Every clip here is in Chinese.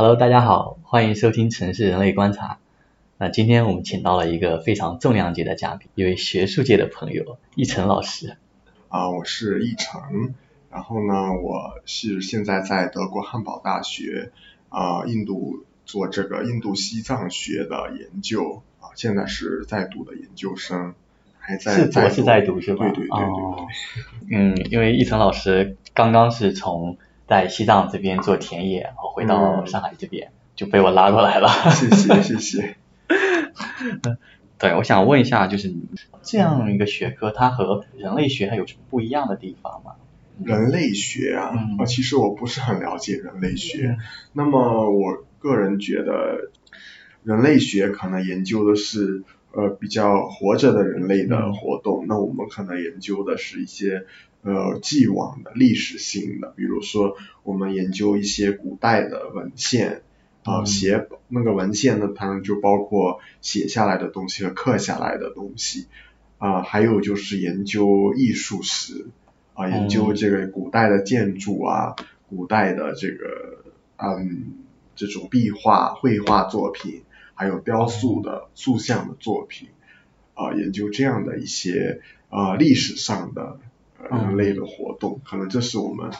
Hello，大家好，欢迎收听城市人类观察。那今天我们请到了一个非常重量级的嘉宾，一位学术界的朋友，易成老师。啊，我是易成，然后呢，我是现在在德国汉堡大学啊，印度做这个印度西藏学的研究啊，现在是在读的研究生，还在是博士在读是吧？对对对对对。哦嗯，因为易成老师刚刚是从在西藏这边做田野，然后回到嗯上海这边，就被我拉过来了。谢谢谢谢。对，我想问一下，就是这样一个学科，它和人类学它有什么不一样的地方吗？人类学啊，嗯啊，其实我不是很了解人类学。那么我个人觉得，人类学可能研究的是呃比较活着的人类的活动，那我们可能研究的是一些呃既往的历史性的，比如说我们研究一些古代的文献。啊，嗯写那个文献呢，它就包括写下来的东西和刻下来的东西，啊，还有就是研究艺术史，啊，研究嗯这个古代的建筑啊，古代的这个嗯这种壁画、绘画作品，还有雕塑的塑像的作品，啊，研究这样的一些啊历史上的人类的活动，可能这是我们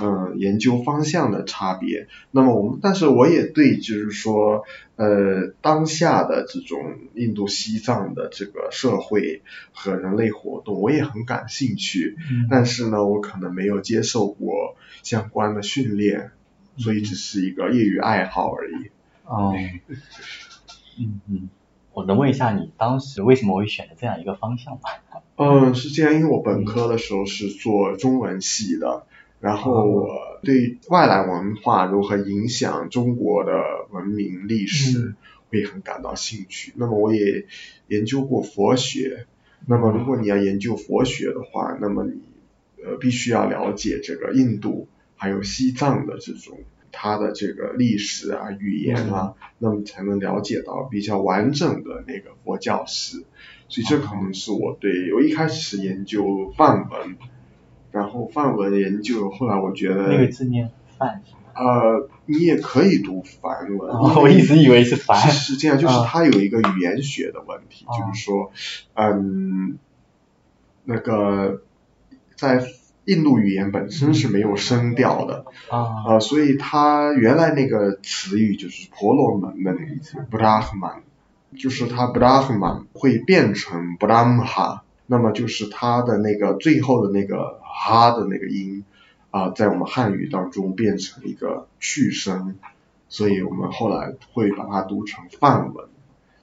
嗯、呃研究方向的差别。那么我们，但是我也对就是说呃当下的这种印度西藏的这个社会和人类活动，我也很感兴趣。嗯但是呢，我可能没有接受过相关的训练，所以只是一个业余爱好而已。哦，嗯嗯嗯，我能问一下你当时为什么会选择这样一个方向吗？嗯，是这样，因为我本科的时候是做中文系的，然后我对外来文化如何影响中国的文明历史会很感到兴趣。那么我也研究过佛学，那么如果你要研究佛学的话，那么你呃必须要了解这个印度还有西藏的这种它的这个历史啊、语言啊，那么才能了解到比较完整的那个佛教史。所以这可能是我对我一开始是研究梵文，然后梵文研究，后来我觉得那个字念梵？呃，你也可以读梵文，哦我一直以为是梵。是是这样，就是啊它有一个语言学的问题，啊就是说，嗯，那个在印度语言本身是没有声调的，啊。呃，所以它原来那个词语就是婆罗门的那个意思，Brahman，就是它 Brahman 会变成 Brahma，那么就是它的那个最后的那个哈的那个音啊、在我们汉语当中变成一个去声，所以我们后来会把它读成梵文，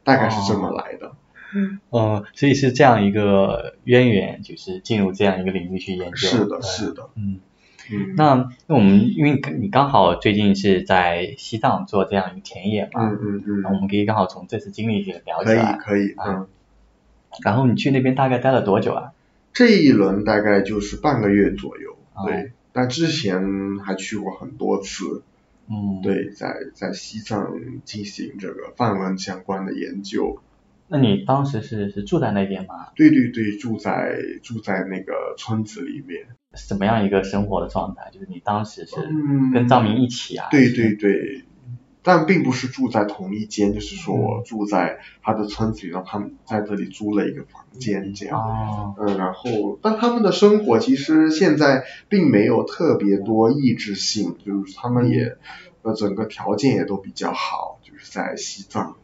大概是这么来的。嗯，所以是这样一个渊源，就是进入这样一个领域去研究。是的，是的，嗯，嗯，那那我们因为你刚好最近是在西藏做这样一个田野嘛，嗯嗯嗯，那我们可以刚好从这次经历去聊起可以。可以，啊嗯。然后你去那边大概待了多久啊？这一轮大概就是半个月左右，哦对。但之前还去过很多次，嗯，。对，在在西藏进行这个梵文相关的研究。那你当时是是住在那边吗？对对对，住在住在那个村子里面。是怎么样一个生活的状态？就是你当时是嗯，跟藏民一起啊？对对对，但并不是住在同一间，就是说嗯我住在他的村子里，然后他们在这里租了一个房间这样。哦，嗯，然后但他们的生活其实现在并没有特别多抑制性，就是他们也呃整个条件也都比较好，就是在西藏，嗯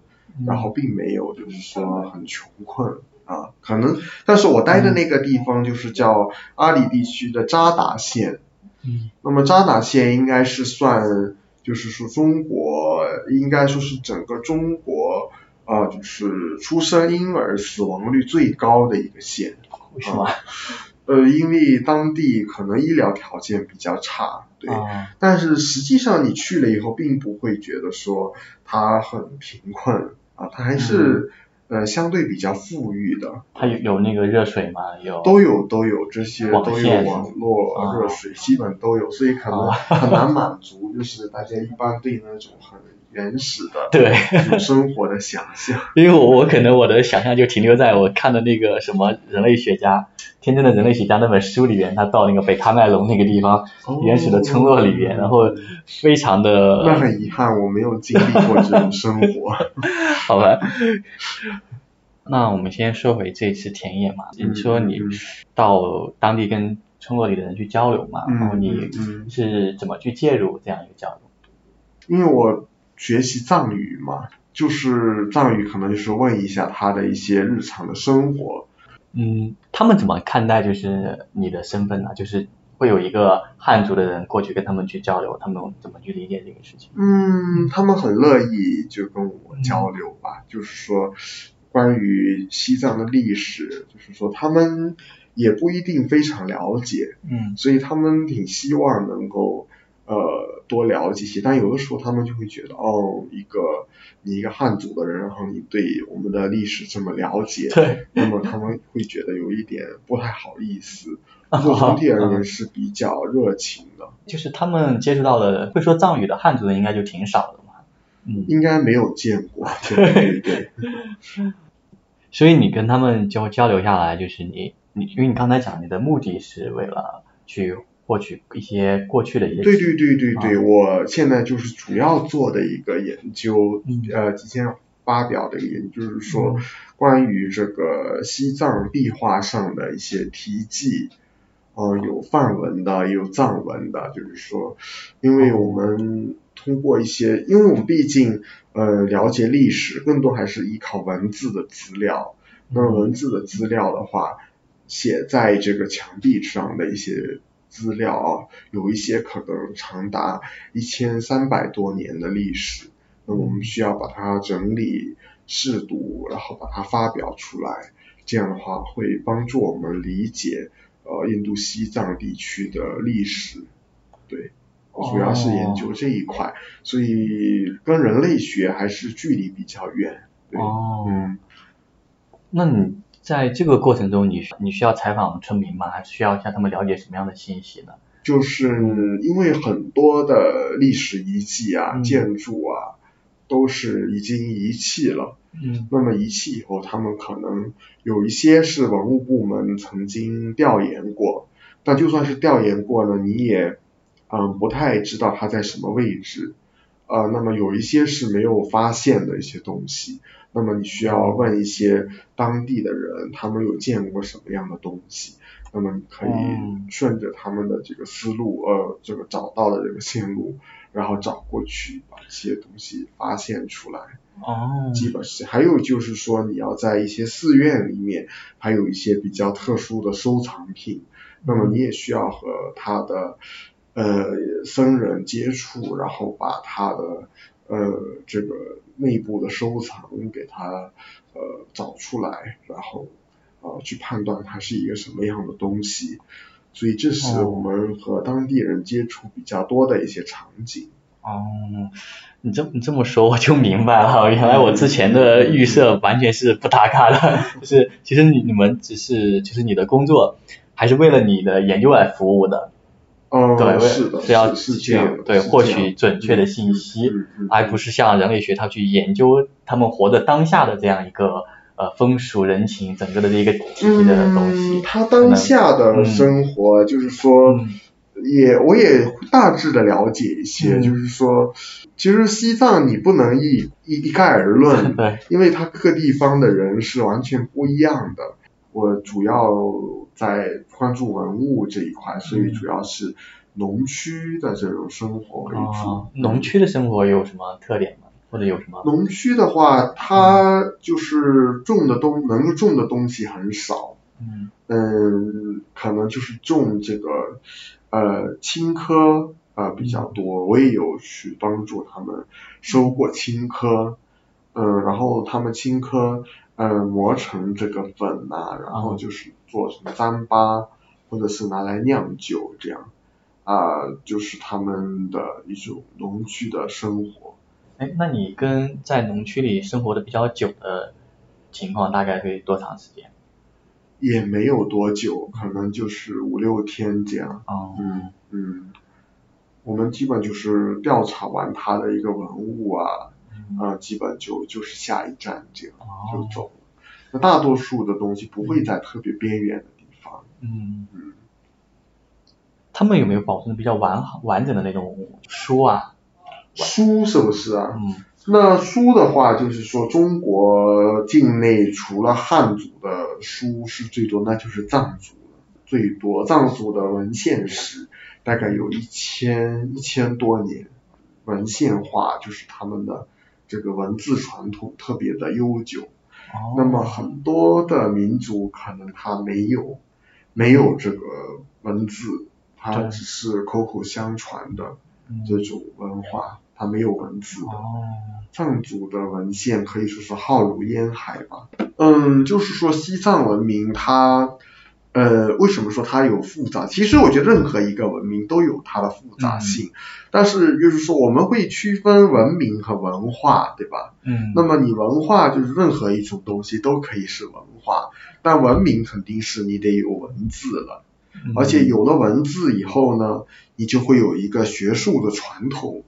然后并没有就是说很穷困啊，可能但是我待的那个地方就是叫阿里地区的扎达县，嗯。那么扎达县应该是算就是说中国应该说是整个中国。啊、就是出生婴儿死亡率最高的一个县，为什么？呃，因为当地可能医疗条件比较差，对，啊。但是实际上你去了以后，并不会觉得说它很贫困啊，它还是、呃相对比较富裕的，它有有那个热水吗？有都有都有这些都有网络、啊热水，基本都有，所以可能啊。很难满足，就是大家一般对那种很原始的对生活的想象。因为我我可能我的想象就停留在我看的那个什么人类学家，天真的人类学家那本书里边，他到那个北喀麦隆那个地方、哦原始的村落里边，然后非常的那很遗憾，我没有经历过这种生活。好吧。那我们先说回这次田野嘛，嗯你说你嗯到当地跟村落里的人去交流嘛，嗯然后你是怎么去介入这样一个交流？因为我学习藏语嘛，就是藏语可能就是问一下他的一些日常的生活。嗯，他们怎么看待就是你的身份呢？就是会有一个汉族的人过去跟他们去交流，他们怎么去理解这个事情？嗯，他们很乐意就跟我交流吧，就是说关于西藏的历史，就是说他们也不一定非常了解，嗯所以他们挺希望能够呃多了解一些，但有的时候他们就会觉得哦，一个你一个汉族的人，然后你对我们的历史这么了解，对，那么他们会觉得有一点不太好意思。不过总体而言是比较热情的，就是他们接触到的会说藏语的汉族人应该就挺少的嘛。嗯，应该没有见过，对对对。所以你跟他们交交流下来，就是你你因为你刚才讲你的目的是为了去获取一些过去的一些对对对对对，啊我现在就是主要做的一个研究，嗯。呃，即将发表的一个研究，就是说关于这个西藏壁画上的一些题记，呃，有梵文的，也有藏文的，就是说，因为我们通过一些，因为我们毕竟呃了解历史，更多还是依靠文字的资料。那么文字的资料的话，写在这个墙壁上的一些资料啊，有一些可能长达一千三百多年的历史，那我们需要把它整理、试读，然后把它发表出来，这样的话会帮助我们理解呃印度西藏地区的历史，对。主要是研究这一块，所以跟人类学还是距离比较远。对，哦，嗯，那你在这个过程中，你你需要采访村民吗？还是需要向他们了解什么样的信息呢？就是因为很多的历史遗迹啊、嗯建筑啊，都是已经遗弃了。嗯那么遗弃以后，他们可能有一些是文物部门曾经调研过，但就算是调研过呢，你也嗯不太知道它在什么位置。呃，那么有一些是没有发现的一些东西，那么你需要问一些当地的人，他们有见过什么样的东西，那么你可以嗯顺着他们的这个思路，呃，这个找到的这个线路，然后找过去，把这些东西发现出来。哦，基本是，还有就是说你要在一些寺院里面，还有一些比较特殊的收藏品，那么你也需要和他的呃僧人接触，然后把他的呃这个内部的收藏给他呃找出来，然后呃去判断它是一个什么样的东西，所以这是哦。我们和当地人接触比较多的一些场景。哦，你这你这么说我就明白了，原来我之前的预设完全是不搭嘎的，就是其实你你们只是就是你的工作还是为了你的研究来服务的，嗯，对，是的，是要是去对获取准确的信息，嗯嗯而不是像人类学它去研究他们活的当下的这样一个呃风俗人情整个的这个体系的东西。嗯，他当下的生活，就是说，嗯也我也大致的了解一些，嗯就是说，其实西藏你不能一一一概而论，对，因为它各地方的人是完全不一样的。我主要在关注文物这一块，所以嗯主要是农区的这种生活为主。哦，农区的生活有什么特点吗？或者有什么？农区的话，它就是种的东能够种的东西很少，嗯嗯，可能就是种这个呃青稞啊、呃比较多，我也有去帮助他们收过青稞，嗯，然后他们青稞呃磨成这个粉呐、然后就是做成糌粑，或者是拿来酿酒这样，啊、就是他们的一种农区的生活。哎，那你跟在农区里生活的比较久的情况大概会多长时间？也没有多久，可能就是五六天这样。哦，嗯嗯，我们基本就是调查完他的一个文物啊，嗯啊、基本就就是下一站这样就哦，走了。那大多数的东西不会在特别边缘的地方。嗯嗯，他们有没有保存比较完好完整的那种书啊？书是不是啊？嗯那书的话，就是说中国境内除了汉族的书是最多，那就是藏族的最多。藏族的文献史大概有一千一千多年，文献化就是他们的这个文字传统特别的悠久。哦，那么很多的民族可能他没有没有这个文字，他只是口口相传的嗯这种文化，它没有文字的。哦，藏族的文献可以说是浩如烟海吧。嗯，就是说西藏文明它，呃，为什么说它有复杂？其实我觉得任何一个文明都有它的复杂性，但是就是说我们会区分文明和文化，对吧？嗯，那么你文化就是任何一种东西都可以是文化，但文明肯定是你得有文字了，嗯而且有了文字以后呢，你就会有一个学术的传统。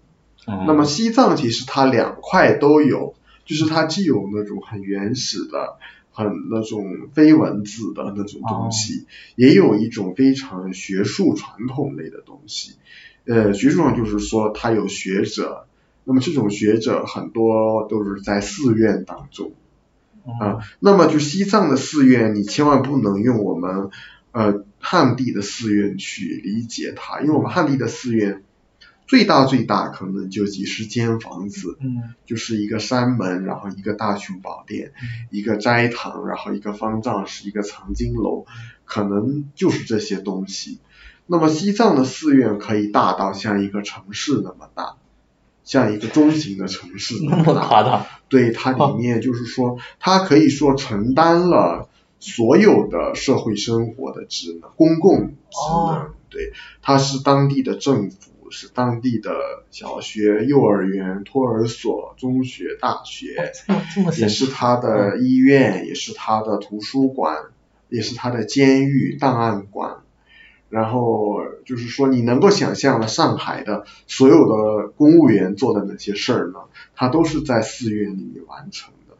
嗯那么西藏其实它两块都有，就是它既有那种很原始的、很那种非文字的那种东西，也有一种非常学术传统类的东西。呃，学术上就是说他有学者，那么这种学者很多都是在寺院当中。嗯啊，那么就西藏的寺院，你千万不能用我们呃汉地的寺院去理解它，因为我们汉地的寺院最大最大可能就几十间房子，嗯就是一个山门，然后一个大雄宝殿，一个斋堂，然后一个方丈是，一个藏经楼，可能就是这些东西。那么西藏的寺院可以大到像一个城市那么大，像一个中型的城市那么。夸张，对，它里面就是说，它可以说承担了所有的社会生活的职能，公共职能。哦对，它是当地的政府，是当地的小学、幼儿园、托儿所、中学、大学，也，是他的医院，也是他的图书馆，也是他的监狱、档案馆。然后就是说，你能够想象的上海的所有的公务员做的那些事儿呢，他都是在寺院里面完成的。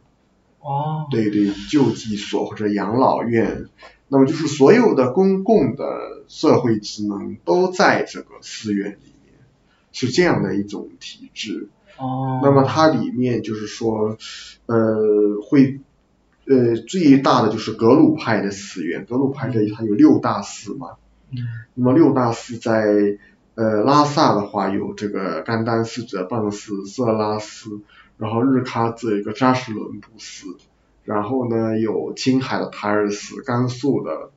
哦，对对，救济所或者养老院，那么就是所有的公共的社会职能都在这个寺院里面，是这样的一种体制。哦，那么它里面就是说，呃，会，呃，最大的就是格鲁派的寺院，格鲁派的它有六大寺嘛，嗯那么六大寺在呃拉萨的话有这个甘丹寺、哲蚌寺、色拉寺，然后日喀则有一个扎什伦布寺，然后呢有青海的塔尔寺、甘肃的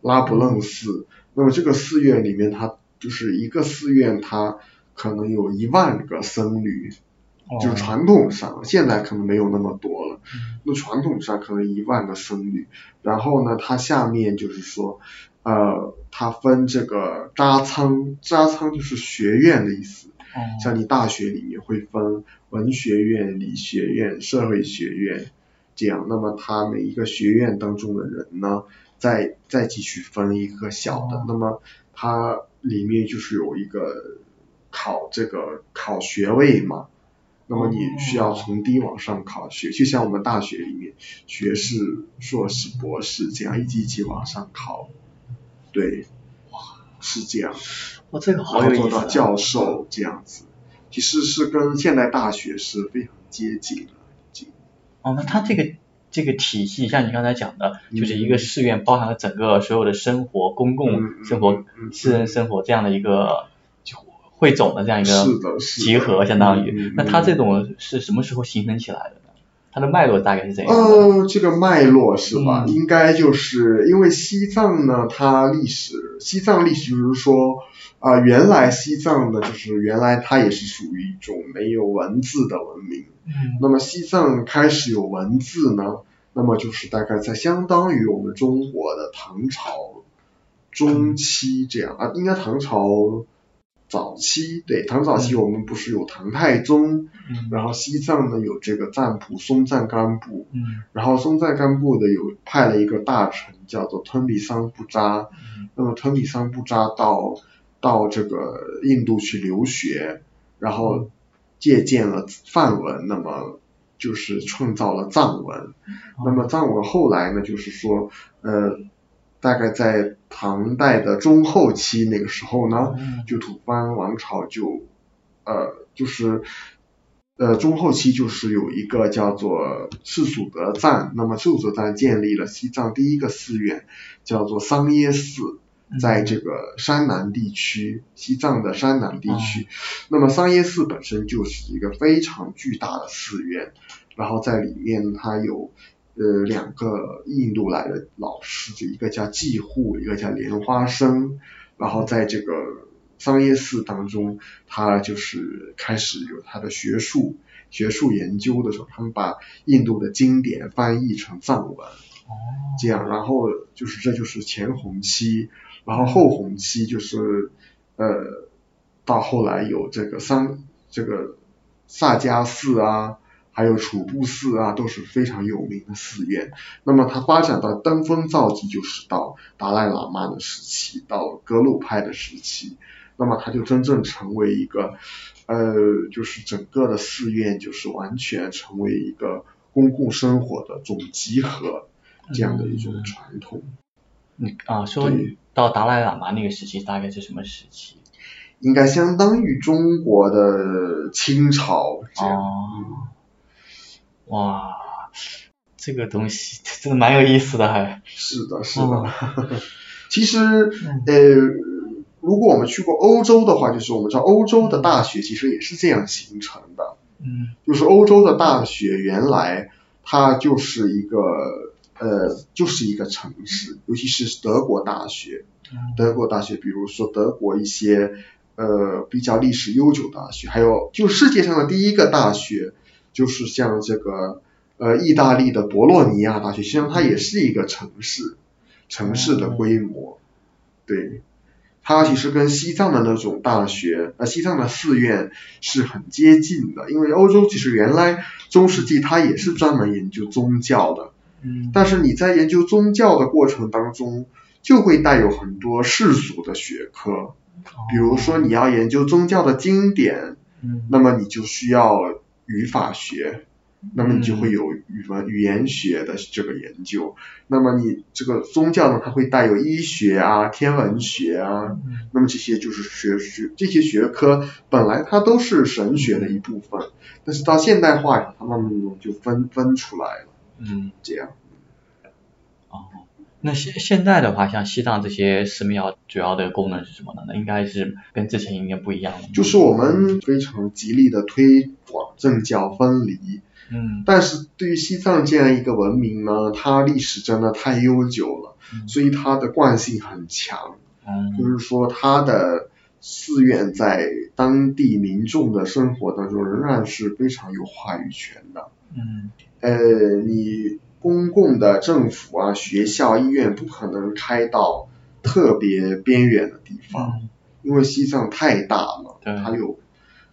拉卜楞寺。那么这个寺院里面，它就是一个寺院，它可能有一万个僧侣，就是哦传统上，现在可能没有那么多了。嗯那传统上可能一万个僧侣，然后呢，它下面就是说，呃，它分这个扎仓，扎仓就是学院的意思。哦像你大学里面会分文学院、理学院、社会学院这样，那么它每一个学院当中的人呢，再再继续分一个小的，哦那么它里面就是有一个考这个考学位嘛，那么你需要从低往上考学，就像我们大学里面学士、硕士、博士这样一级一级往上考，对，是这样。哇，这个好有意思啊，到教授这样子，其实是跟现代大学是非常接近的。已经哦，那它这个这个体系，像你刚才讲的，就是一个嗯寺院包含了整个所有的生活、公共嗯生活私人生活这样的一个就汇总的这样一是个集合，相当嗯于嗯。那它这种是什么时候形成起来的呢？它的脉络大概是怎样的？呃，这个脉络是吧？嗯应该就是因为西藏呢，它历史，西藏历史就是说，啊、原来西藏呢，就是原来它也是属于一种没有文字的文明。嗯那么西藏开始有文字呢，那么就是大概在相当于我们中国的唐朝中期这样啊，应该唐朝早期，对，唐早期我们不是有唐太宗，嗯。然后西藏呢有这个赞普松赞干布，嗯。然后松赞干布的有派了一个大臣叫做吞比桑布扎，嗯。那么吞比桑布扎到到这个印度去留学，然后借鉴了梵文，那么就是创造了藏文。那么藏文后来呢，就是说，呃，大概在唐代的中后期那个时候呢，就吐蕃王朝就，呃，就是。呃，中后期就是有一个叫做赤祖德赞，那么赤祖德赞建立了西藏第一个寺院，叫做桑耶寺，在这个山南地区，西藏的山南地区。那么桑耶寺本身就是一个非常巨大的寺院，然后在里面它有呃两个印度来的老师，一个叫季护，一个叫莲花生，然后在这个。桑耶寺当中，他就是开始有他的学术学术研究的时候，他们把印度的经典翻译成藏文，这样，然后就是这就是前弘期，然后后弘期就是呃到后来有这个桑这个萨迦寺啊，还有楚布寺啊，都是非常有名的寺院。那么它发展到登峰造极，就是到达赖喇嘛的时期，到格鲁派的时期。那么它就真正成为一个，呃，就是整个的寺院就是完全成为一个公共生活的总集合，这样的一种传统。你啊，说到达赖喇嘛那个时期大概是什么时期？应该相当于中国的清朝这样。哇，这个东西真的蛮有意思的，还。是的，是的。其实，呃。如果我们去过欧洲的话，就是我们知道欧洲的大学其实也是这样形成的。嗯。就是欧洲的大学原来它就是一个呃就是一个城市，尤其是德国大学。德国大学，比如说德国一些呃比较历史悠久的大学，还有就世界上的第一个大学，就是像这个呃意大利的博洛尼亚大学，实际上它也是一个城市，城市的规模，对。它其实跟西藏的那种大学，呃，西藏的寺院是很接近的，因为欧洲其实原来中世纪它也是专门研究宗教的，嗯，但是你在研究宗教的过程当中，就会带有很多世俗的学科，比如说你要研究宗教的经典，嗯，那么你就需要语法学。那么你就会有语文语言学的这个研究，那么你这个宗教呢，它会带有医学啊、天文学啊，那么这些就是学学这些学科本来它都是神学的一部分，但是到现代化，它慢慢就分分出来了，嗯，这样。哦，那现现在的话，像西藏这些寺庙主要的功能是什么呢？那应该是跟之前应该不一样了。就是我们非常极力的推广政教分离。嗯，但是对于西藏这样一个文明呢，它历史真的太悠久了，所以它的惯性很强。嗯，就是说它的寺院在当地民众的生活当中仍然是非常有话语权的。嗯，呃，你公共的政府啊、学校、医院不可能开到特别边远的地方，因为西藏太大了，它有。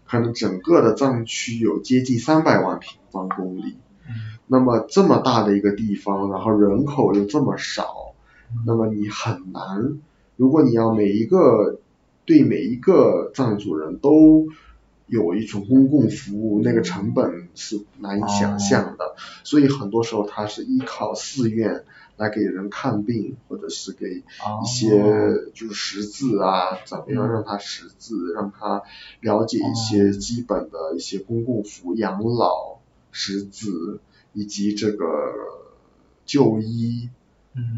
可能整个的藏区有接近三百万平方公里，那么这么大的一个地方，然后人口又这么少，那么你很难，如果你要每一个对每一个藏族人都有一种公共服务，那个成本是难以想象的，所以很多时候它是依靠寺院。来给人看病，或者是给一些就是识字啊，怎么样让他识字，让他了解一些基本的一些公共服务、养老、识字以及这个就医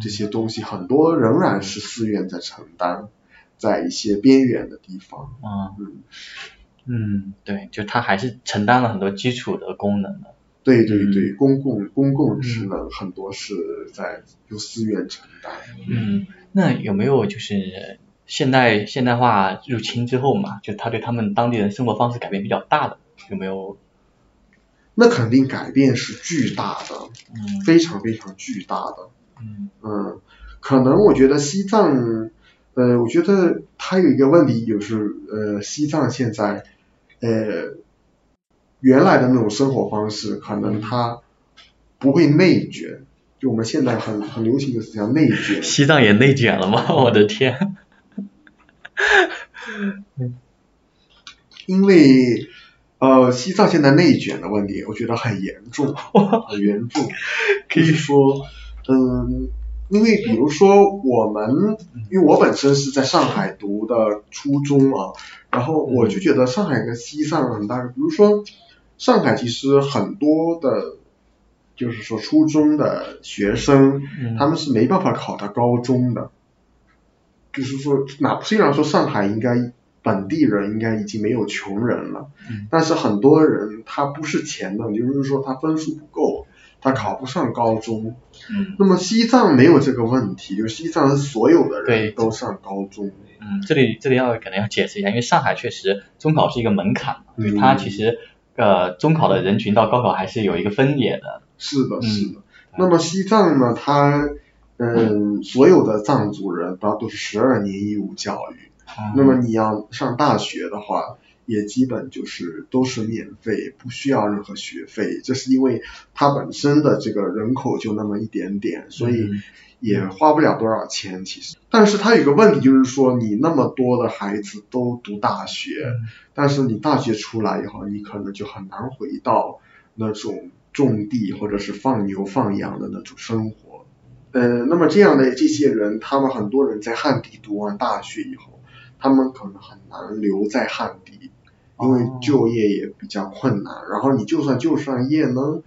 这些东西，很多仍然是寺院在承担，在一些边远的地方。嗯嗯，对，就它还是承担了很多基础的功能的。对对对，公共公共职能很多是在由寺院承担。嗯，那有没有就是现代现代化入侵之后嘛，就他对他们当地人生活方式改变比较大的，有没有？那肯定改变是巨大的，嗯，非常非常巨大的。嗯嗯，可能我觉得西藏，呃，我觉得它有一个问题就是，呃，西藏现在，呃。原来的那种生活方式，可能它不会内卷，就我们现在很很流行的词叫内卷。西藏也内卷了吗？我的天！因为呃，西藏现在内卷的问题，我觉得很严重，很严重。可以说，嗯，因为比如说我们，因为我本身是在上海读的初中啊，然后我就觉得上海跟西藏很大，比如说上海其实很多的，就是说初中的学生，他们是没办法考到高中的。就是说，哪虽然说上海应该本地人应该已经没有穷人了，但是很多人他不是钱的，就是说他分数不够，他考不上高中。嗯。那么西藏没有这个问题，就西藏所有的人都上高中。嗯，这里这里要可能要解释一下，因为上海确实中考是一个门槛它其实呃中考的人群到高考还是有一个分野的。是的，是的。那么西藏呢，它。嗯，所有的藏族人他都是十二年义务教育，那么你要上大学的话，也基本就是都是免费，不需要任何学费。这是因为它本身的这个人口就那么一点点，所以也花不了多少钱其实。但是它有个问题就是说，你那么多的孩子都读大学，但是你大学出来以后，你可能就很难回到那种种地或者是放牛放羊的那种生活。呃，那么这样的这些人，他们很多人在汉地读完大学以后，他们可能很难留在汉地，因为就业也比较困难。然后你就算就上业呢，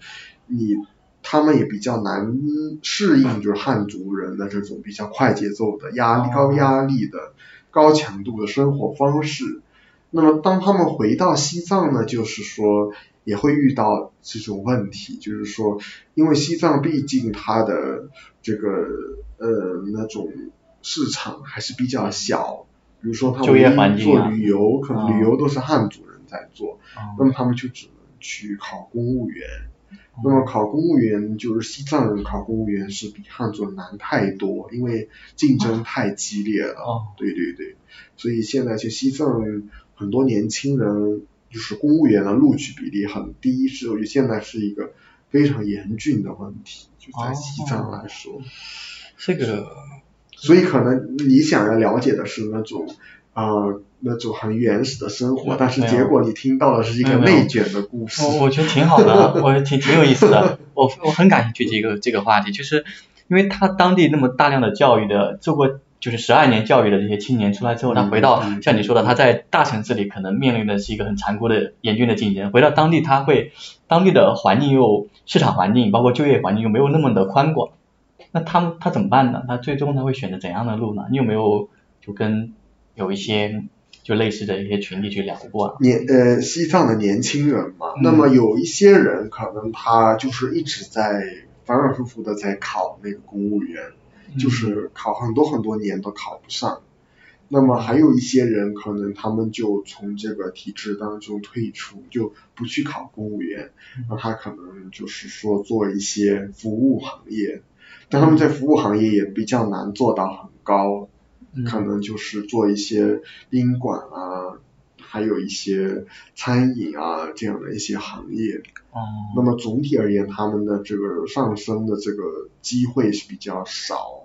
你他们也比较难适应，就是汉族人的这种比较快节奏的压力、高压力的高强度的生活方式。那么当他们回到西藏呢，就是说。也会遇到这种问题，就是说，因为西藏毕竟它的这个呃那种市场还是比较小，比如说他们做旅游，可能旅游都是汉族人在做，那么他们就只能去考公务员，那么考公务员就是西藏人考公务员是比汉族难太多，因为竞争太激烈了，对对对，所以现在就西藏很多年轻人。就是公务员的录取比例很低，是现在是一个非常严峻的问题，就在西藏来说。这个，所以可能你想要了解的是那种呃那种很原始的生活，但是结果你听到的是一个内卷的故事。我我觉得挺好的，我挺挺有意思的，我我很感兴趣这个这个话题，就是因为他当地那么大量的教育的做过。就是十二年教育的这些青年出来之后，他回到像你说的，他在大城市里可能面临的是一个很残酷的、严峻的竞争。回到当地，他会当地的环境又市场环境，包括就业环境又没有那么的宽广，那他他怎么办呢？他最终他会选择怎样的路呢？你有没有就跟有一些就类似的一些群体去聊过？啊年呃，西藏的年轻人嘛，那么有一些人可能他就是一直在反反复复的在考那个公务员。就是考很多很多年都考不上，那么还有一些人可能他们就从这个体制当中退出，就不去考公务员，那他可能就是说做一些服务行业，但他们在服务行业也比较难做到很高，可能就是做一些宾馆啊。还有一些餐饮啊这样的一些行业，哦，那么总体而言，他们的这个上升的这个机会是比较少。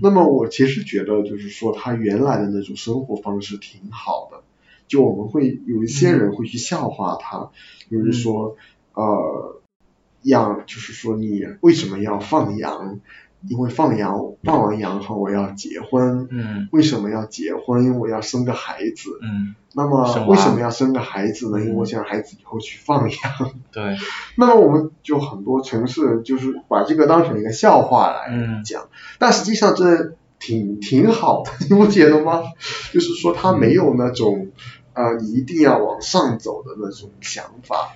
那么我其实觉得，就是说他原来的那种生活方式挺好的，就我们会有一些人会去笑话他，就是说呃养，就是说你为什么要放羊？因为放羊，放完羊后我要结婚。嗯。为什么要结婚？因为我要生个孩子。嗯。那么为什么要生个孩子呢？因为我想孩子以后去放羊。对。那么我们就很多城市就是把这个当成一个笑话来讲，但实际上这挺挺好的，你不觉得吗？就是说他没有那种啊，你一定要往上走的那种想法。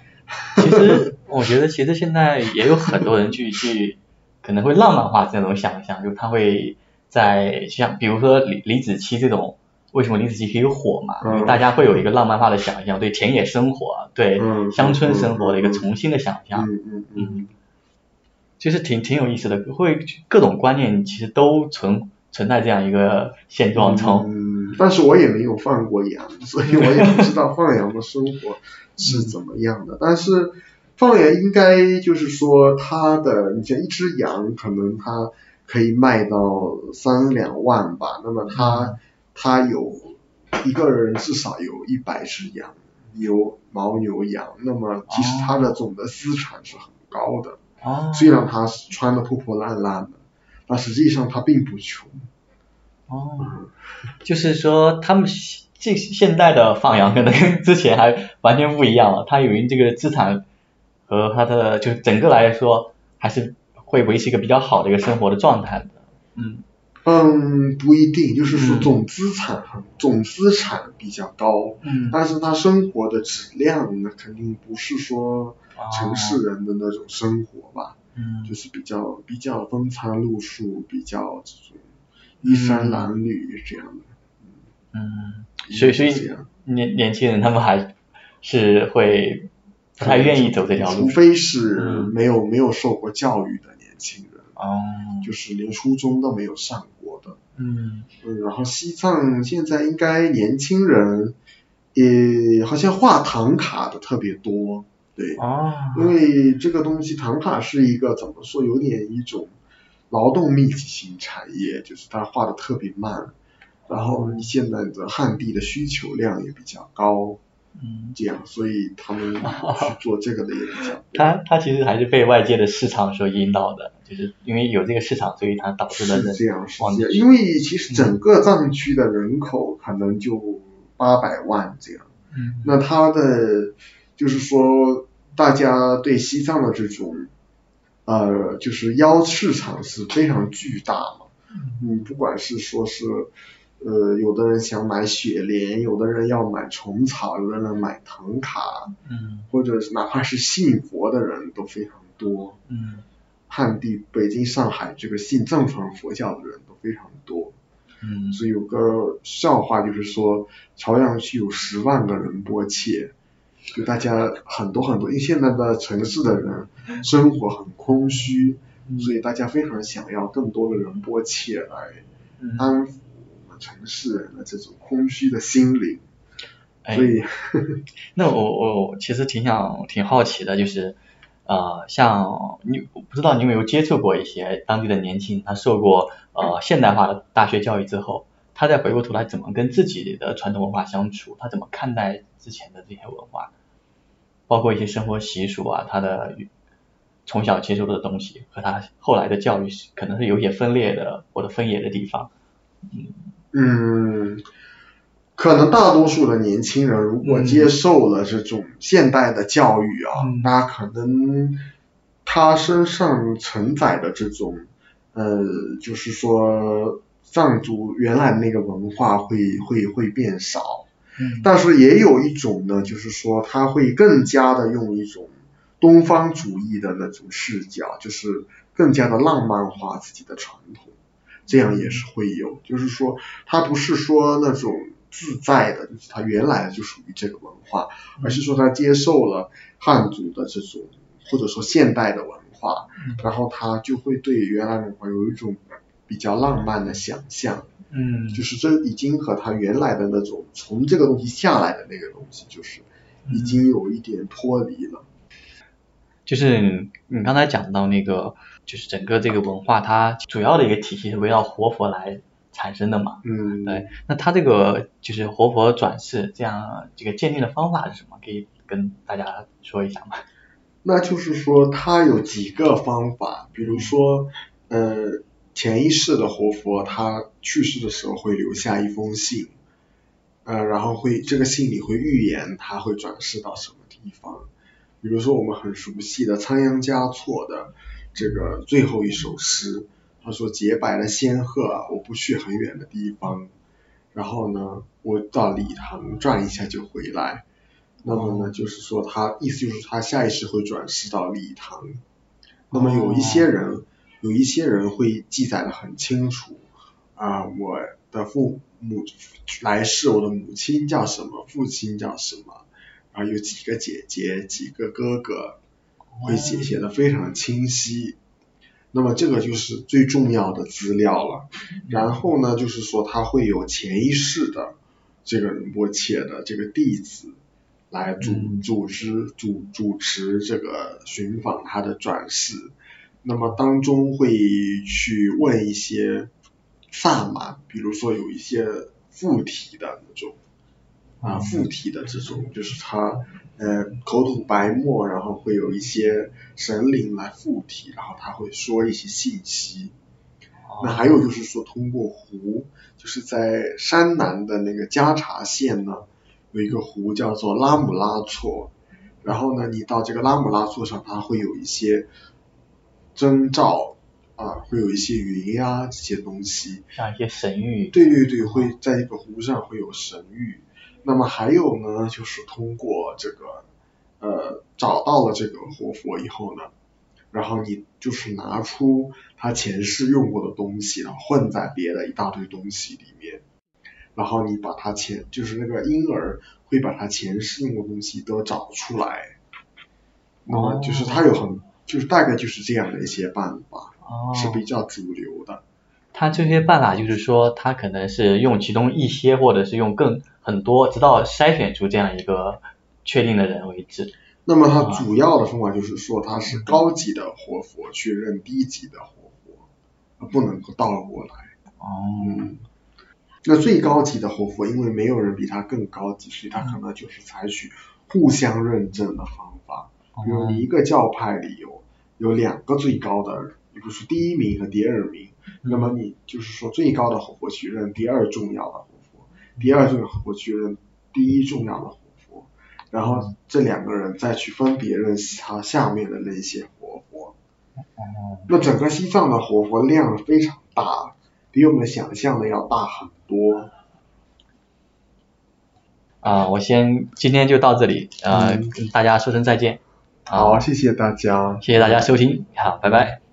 其实我觉得，其实现在也有很多人去去。可能会浪漫化这种想象，就他会在像比如说李李子柒这种，为什么李子柒可以火嘛？因为大家会有一个浪漫化的想象，对田野生活，对乡村生活的一个重新的想象。嗯嗯嗯。其实挺挺有意思的，会各种观念其实都存存在这样一个现状中。嗯，但是我也没有放过羊，所以我也不知道放羊的生活是怎么样的，但是。放羊应该就是说，它的你像一只羊，可能它可以卖到三两万吧。那么它它有一个人至少有一百只羊、牛、牦牛、羊，那么其实它的总的资产是很高的。哦。虽然他穿的破破烂烂的，但实际上它并不穷。哦。就是说，他们现现代的放羊可能跟之前还完全不一样了。他由于这个资产和他的就整个来说，还是会维持一个比较好的一个生活的状态的。嗯。嗯，不一定，就是说总资产总资产比较高，嗯，但是他生活的质量那肯定不是说城市人的那种生活吧，嗯，就是比较比较风餐露宿，比较这种衣衫褴褛这样的，嗯，所以所以年年轻人他们还是会不太愿意走这条路，除非是没有没有受过教育的年轻人。哦，就是连初中都没有上过的，嗯，嗯，然后西藏现在应该年轻人也好像画唐卡的特别多，对，哦，因为这个东西唐卡是一个怎么说，有点一种劳动密集型产业，就是它画的特别慢，然后现在的旱地的需求量也比较高。嗯，这样，所以他们去做这个的也比较。他他其实还是被外界的市场所引导的，就是因为有这个市场，所以它导致了这样是这样。因为其实整个藏区的人口可能就八百万这样，嗯，那他的就是说大家对西藏的这种呃就是腰市场是非常巨大嘛，嗯，不管是说是。呃，有的人想买雪莲，有的人要买虫草，有的人买唐卡，嗯，或者哪怕是信佛的人都非常多，嗯，汉地、北京、上海这个信藏传佛教的人都非常多，嗯，所以有个笑话就是说，朝阳区有十万个人波切，就大家很多很多，因为现在的城市的人生活很空虚，所以大家非常想要更多的人波切来安抚。城市人的这种空虚的心灵，所以，那我我其实挺想挺好奇的，就是呃，像你我不知道你有没有接触过一些当地的年轻人，他受过呃现代化的大学教育之后，他再回过头来怎么跟自己的传统文化相处，他怎么看待之前的这些文化，包括一些生活习俗啊，他的从小接触的东西和他后来的教育可能是有些分裂的或者分野的地方，嗯。嗯，可能大多数的年轻人如果接受了这种现代的教育啊，那可能他身上承载的这种呃，就是说藏族原来那个文化会会会变少。嗯。但是也有一种呢，就是说他会更加的用一种东方主义的那种视角，就是更加的浪漫化自己的传统。这样也是会有，就是说，他不是说那种自在的，就是他原来就属于这个文化，而是说他接受了汉族的这种或者说现代的文化，然后他就会对原来文化有一种比较浪漫的想象，嗯，就是这已经和他原来的那种从这个东西下来的那个东西，就是已经有一点脱离了。就是你刚才讲到那个。就是整个这个文化，它主要的一个体系是围绕活佛来产生的嘛。嗯。对，那它这个就是活佛转世这样这个鉴定的方法是什么？可以跟大家说一下吗？那就是说，它有几个方法，比如说，呃，前一世的活佛他去世的时候会留下一封信，呃，然后会这个信里会预言他会转世到什么地方，比如说我们很熟悉的仓央嘉措的。这个最后一首诗，他说：“洁白的仙鹤啊，我不去很远的地方，然后呢，我到礼堂转一下就回来。那么呢，就是说他意思就是他下一世会转世到礼堂。那么有一些人，有一些人会记载的很清楚啊，我的父母来世，我的母亲叫什么，父亲叫什么，啊，有几个姐姐，几个哥哥。”会写写的非常清晰，那么这个就是最重要的资料了。然后呢，就是说他会有前一世的这个仁波切的这个弟子来主组织主主持这个寻访他的转世。那么当中会去问一些萨满，比如说有一些附体的那种，啊附体的这种，就是他呃口吐白沫，然后会有一些神灵来附体，然后他会说一些信息。那还有就是说通过湖，就是在山南的那个加查县呢，有一个湖叫做拉姆拉措，然后呢你到这个拉姆拉措上，它会有一些征兆啊，会有一些云呀这些东西，像一些神谕。对对对，会在这个湖上会有神谕。那么还有呢，就是通过这个呃找到了这个活佛以后呢，然后你就是拿出他前世用过的东西，然后混在别的一大堆东西里面，然后你把他前就是那个婴儿会把他前世用过的东西都找出来，那么就是他有很就是大概就是这样的一些办法，哦，是比较主流的。他这些办法就是说，他可能是用其中一些，或者是用更很多，直到筛选出这样一个确定的人为止。那么他主要的方法就是说，他是高级的活佛去认低级的活佛，不能够倒过来。哦，嗯，那最高级的活佛，因为没有人比他更高级，所以他可能就是采取互相认证的方法。比如你一个教派里有有两个最高的，比如说第一名和第二名，那么你就是说最高的活佛去认第二重要的活佛，第二重要的活佛去认第一重要的活佛，然后这两个人再去分别认他下面的那些活佛。哦，那整个西藏的活佛量非常大，比我们想象的要大很多。啊，我先今天就到这里，呃，嗯跟大家说声再见。好，啊，谢谢大家。谢谢大家收听，好，拜拜。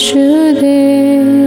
距离